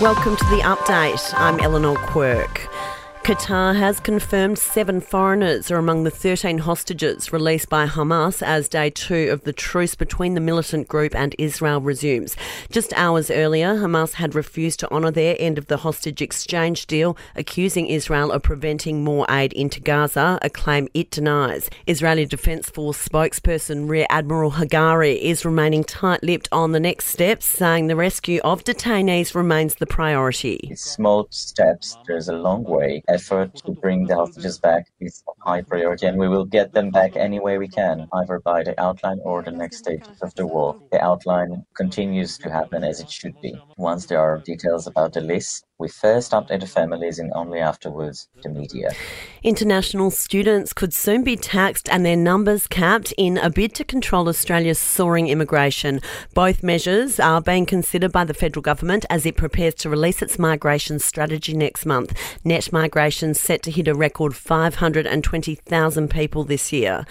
Welcome to the update. I'm Eleanor Quirk. Qatar has confirmed seven foreigners are among the 13 hostages released by Hamas as day two of the truce between the militant group and Israel resumes. Just hours earlier, Hamas had refused to honour their end of the hostage exchange deal, accusing Israel of preventing more aid into Gaza, a claim it denies. Israeli Defence Force spokesperson Rear Admiral Hagari is remaining tight lipped on the next steps, saying the rescue of detainees remains the priority. Small steps, there's a long way effort to bring the hostages back is high priority, and we will get them back any way we can, either by the outline or the next stages of the war. The outline continues to happen as it should be. Once there are details about the list, we first update the families and only afterwards the media. International students could soon be taxed and their numbers capped in a bid to control Australia's soaring immigration. Both measures are being considered by the federal government as it prepares to release its migration strategy next month. Net migration set to hit a record 520,000 people this year.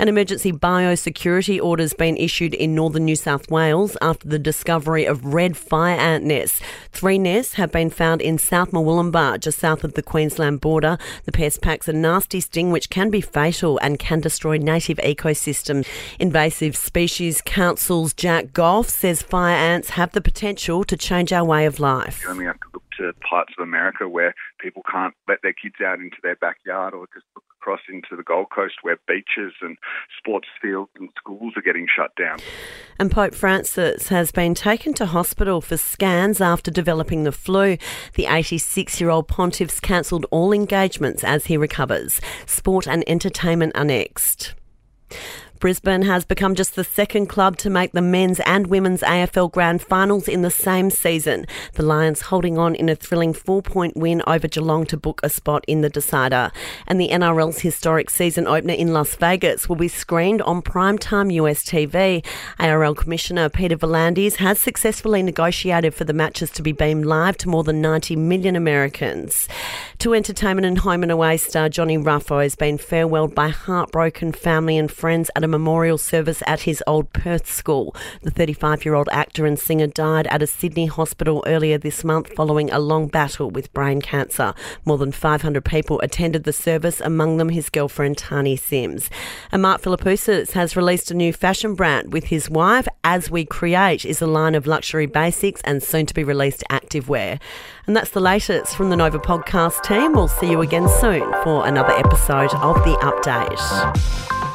An emergency biosecurity order has been issued in northern New South Wales after the discovery of red fire ant nests. Three nests have been found found in South Murwillumbah, just south of the Queensland border. The pest packs a nasty sting which can be fatal and can destroy native ecosystems. Invasive Species Council's Jack Gough says fire ants have the potential to change our way of life. You only have to look to parts of America where people can't let their kids out into their backyard or just look across into the Gold Coast where beaches and sports fields and schools are getting shut down. And Pope Francis has been taken to hospital for scans after developing the flu. The 86 year old pontiff's cancelled all engagements as he recovers. Sport and entertainment are next. Brisbane has become just the second club to make the men's and women's AFL Grand Finals in the same season. The Lions holding on in a thrilling four point win over Geelong to book a spot in the decider. And the NRL's historic season opener in Las Vegas will be screened on primetime US TV. ARL Commissioner Peter V'landys has successfully negotiated for the matches to be beamed live to more than 90 million Americans. To entertainment and home and away star Johnny Ruffo has been farewelled by heartbroken family and friends at a memorial service at his old Perth school. The 35 year old actor and singer died at a Sydney hospital earlier this month following a long battle with brain cancer. More than 500 people attended the service, among them his girlfriend Tahnee Sims. And Mark Philippoussis has released a new fashion brand with his wife. As We Create is a line of luxury basics and soon to be released activewear. And that's the latest from the Nova podcast team. We'll see you again soon for another episode of The Update.